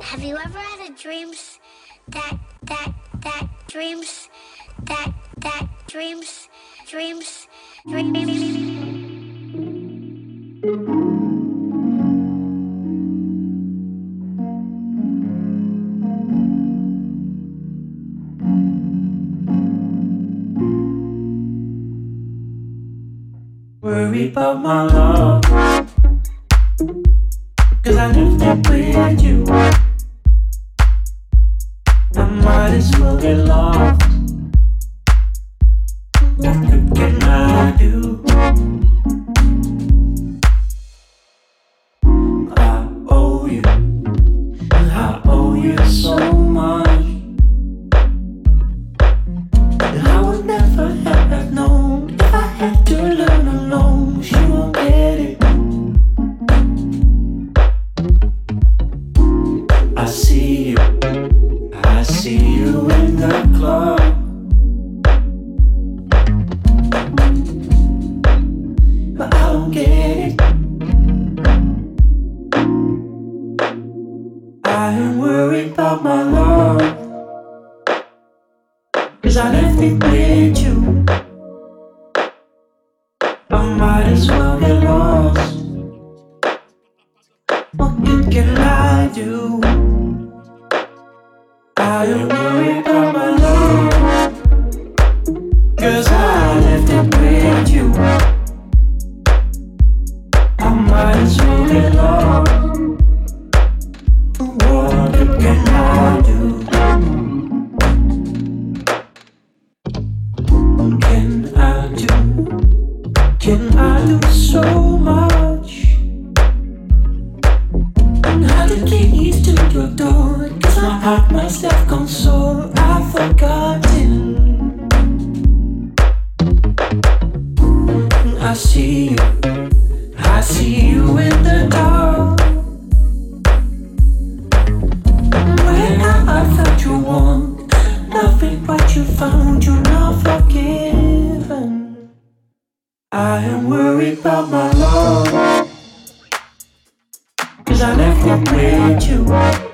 Have you ever had a dreams that that that dreams that that dreams dreams dreams? worry about my love. Cause I knew that we had you. with you.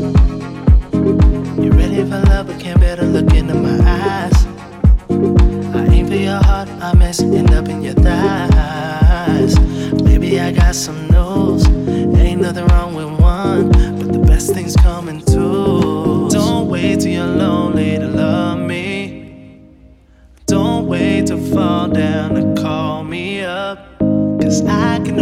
You ready for love, but can't bear to look into my eyes. I aim for your heart, I mess end up in your thighs. Maybe I got some news. Ain't nothing wrong with one, but the best things come in twos. Don't wait till you're lonely to love me. Don't wait to fall down to call me up. Cause I can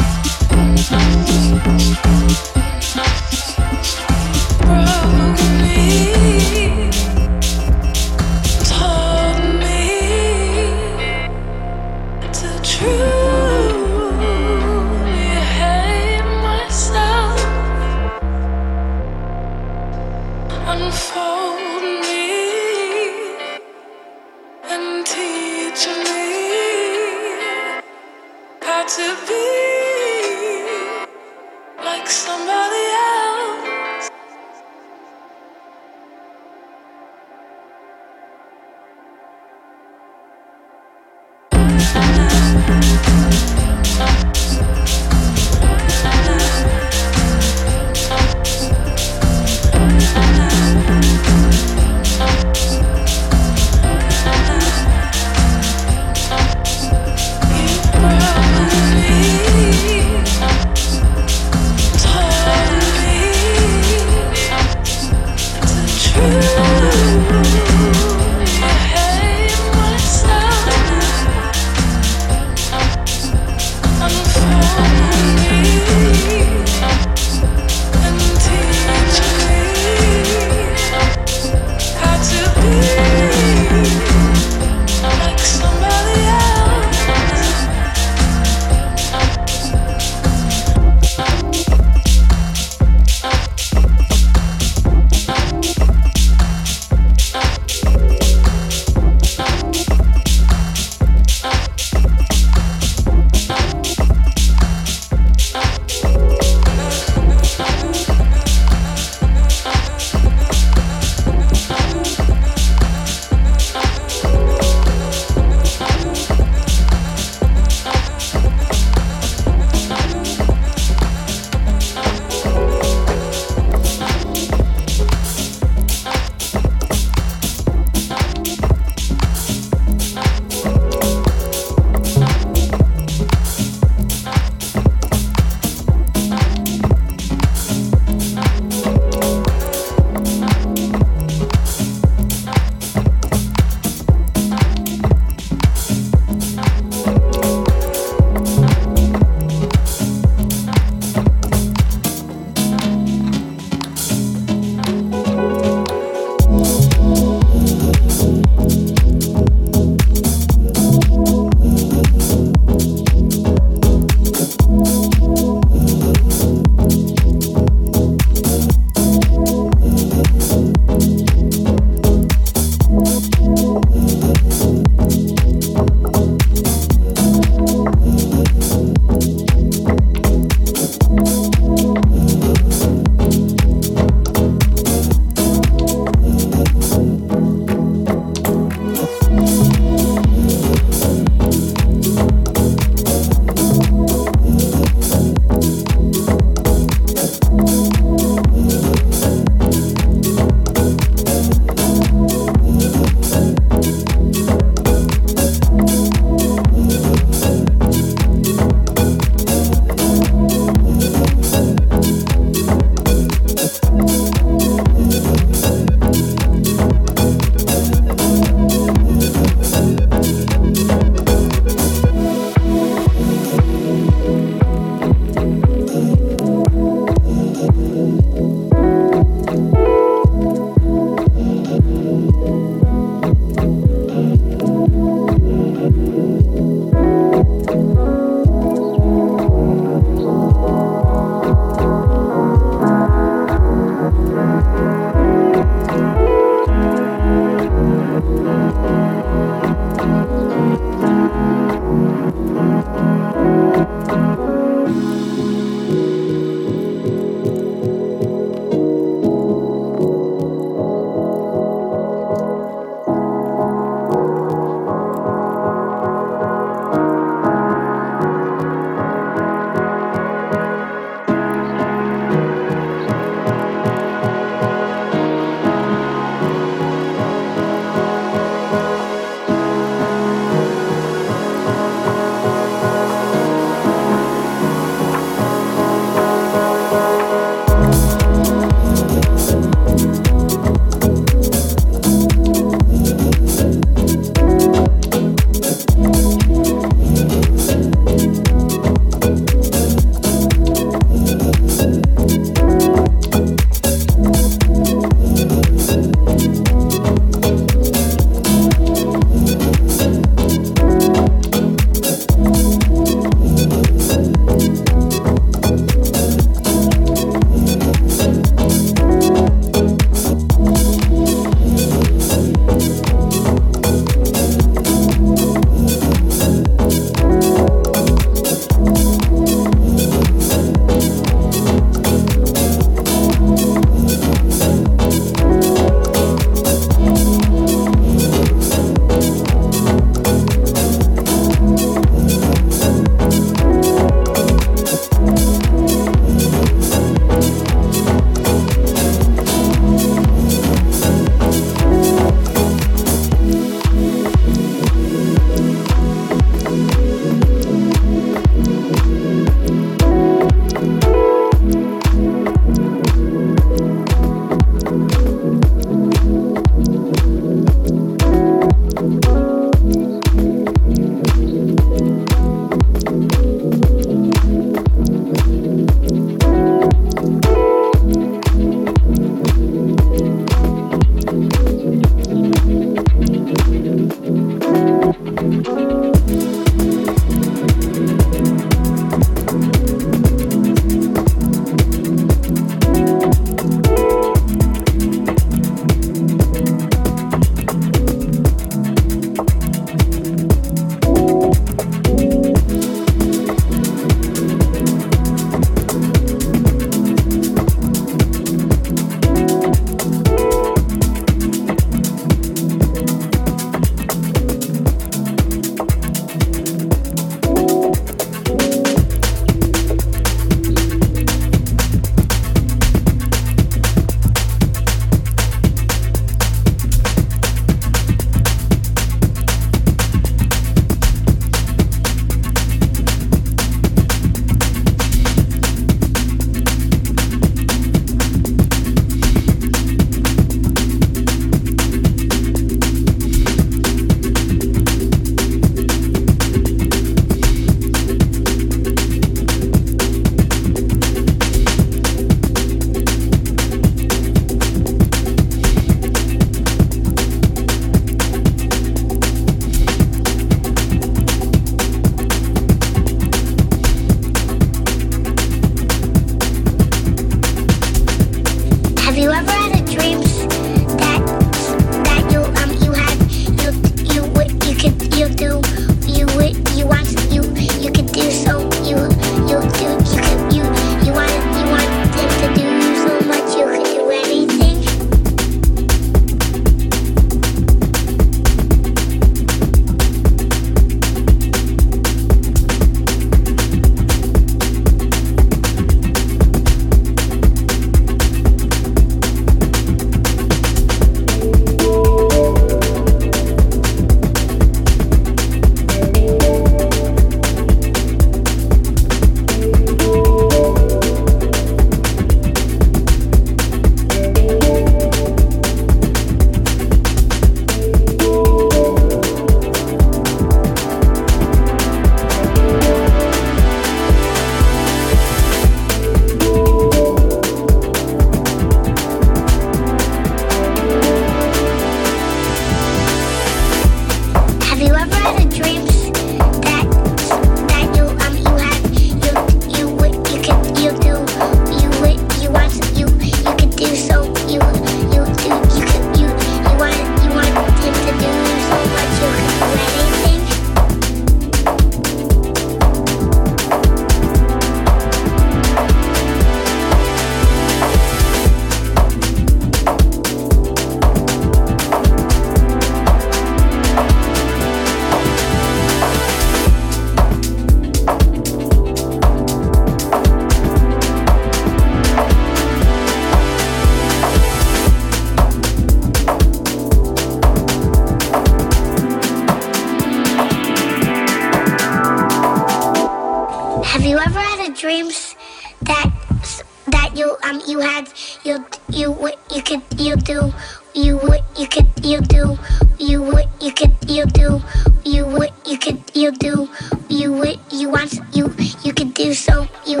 you you what you could you do you what you could you do you what you could you do you what you could you do you what you want you you could do so you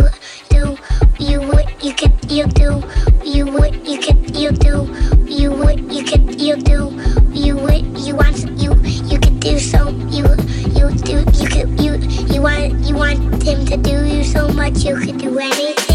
do you what you could you do you what you could you do you what you could you do you what you want you you could do so you you do you could you you want you want him to do you so much you could do anything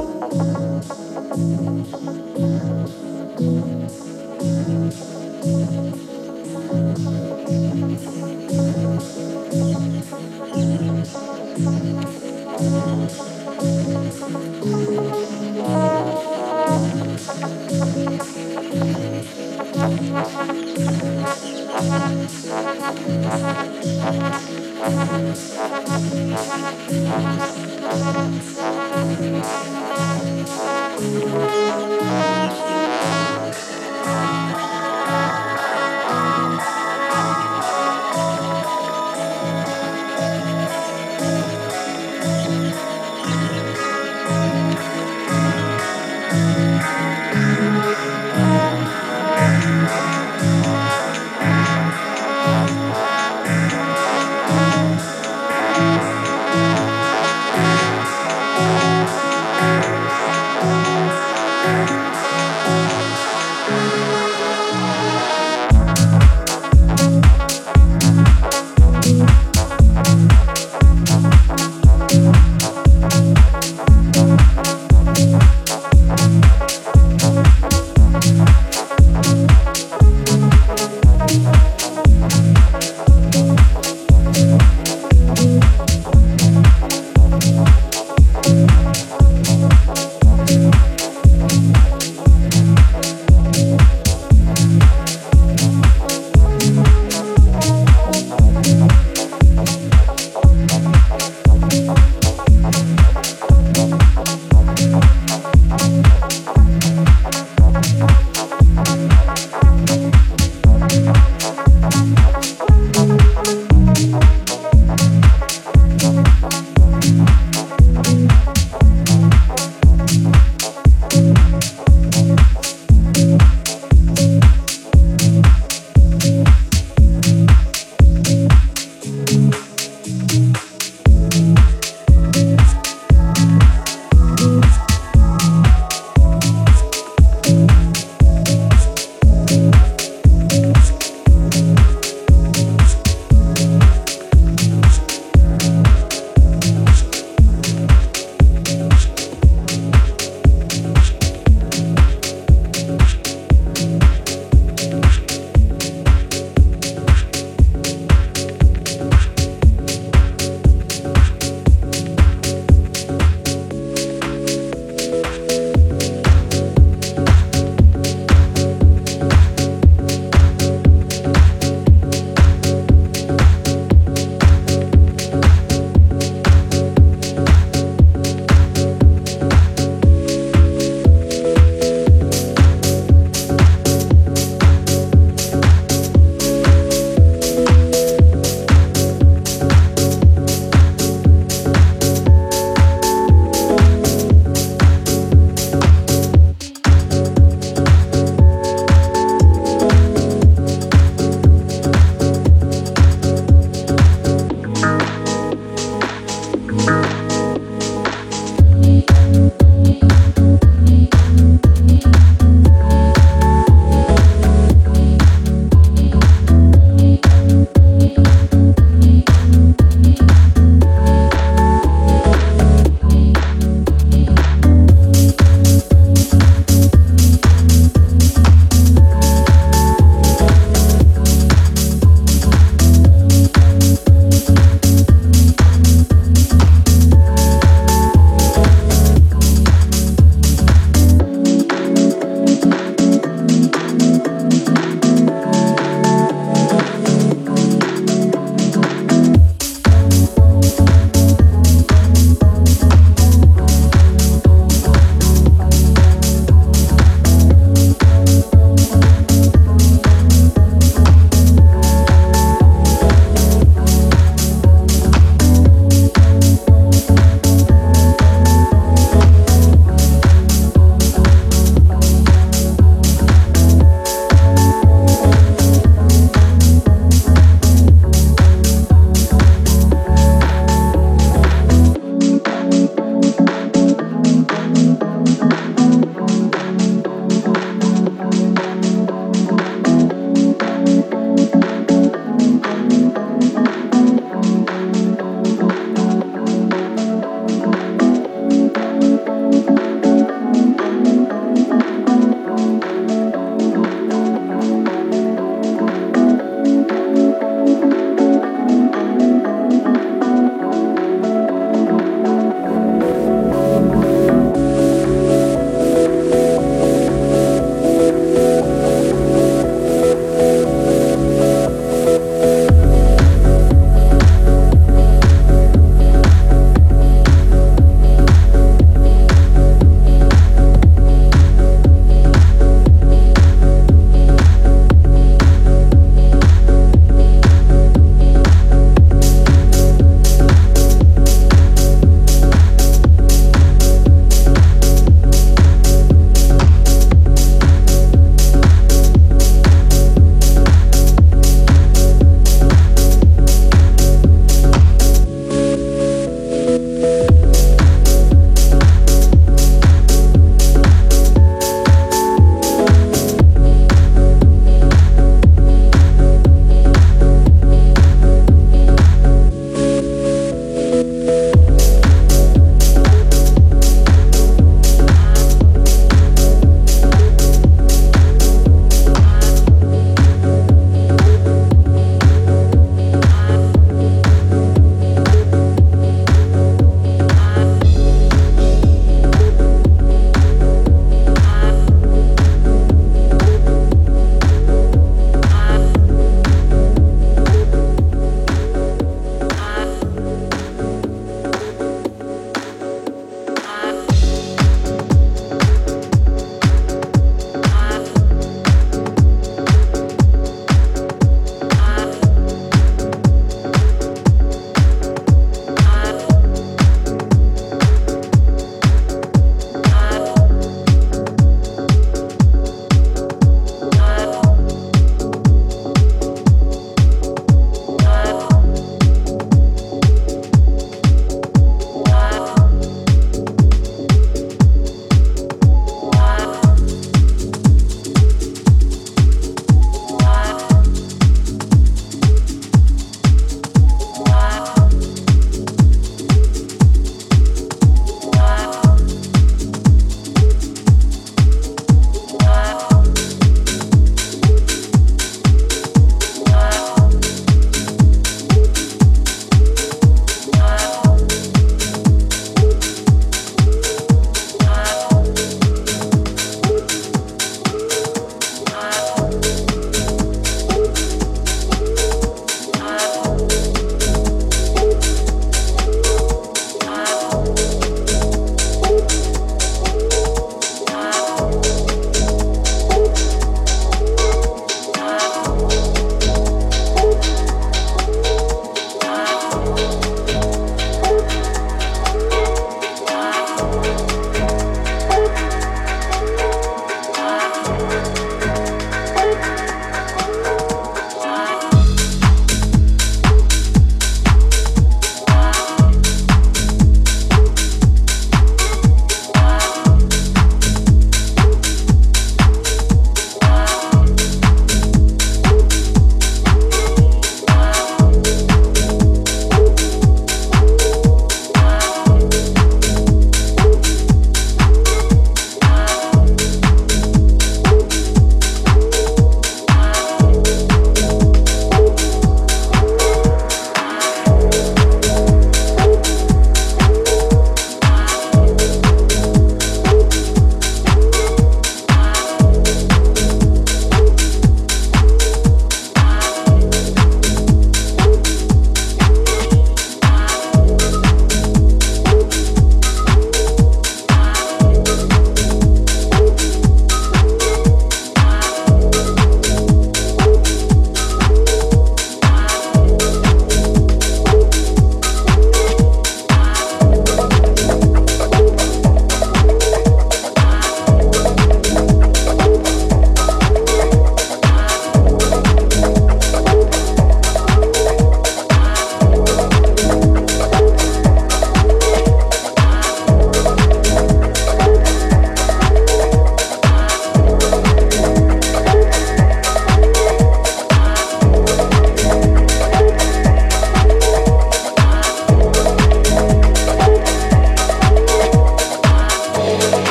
Thank you.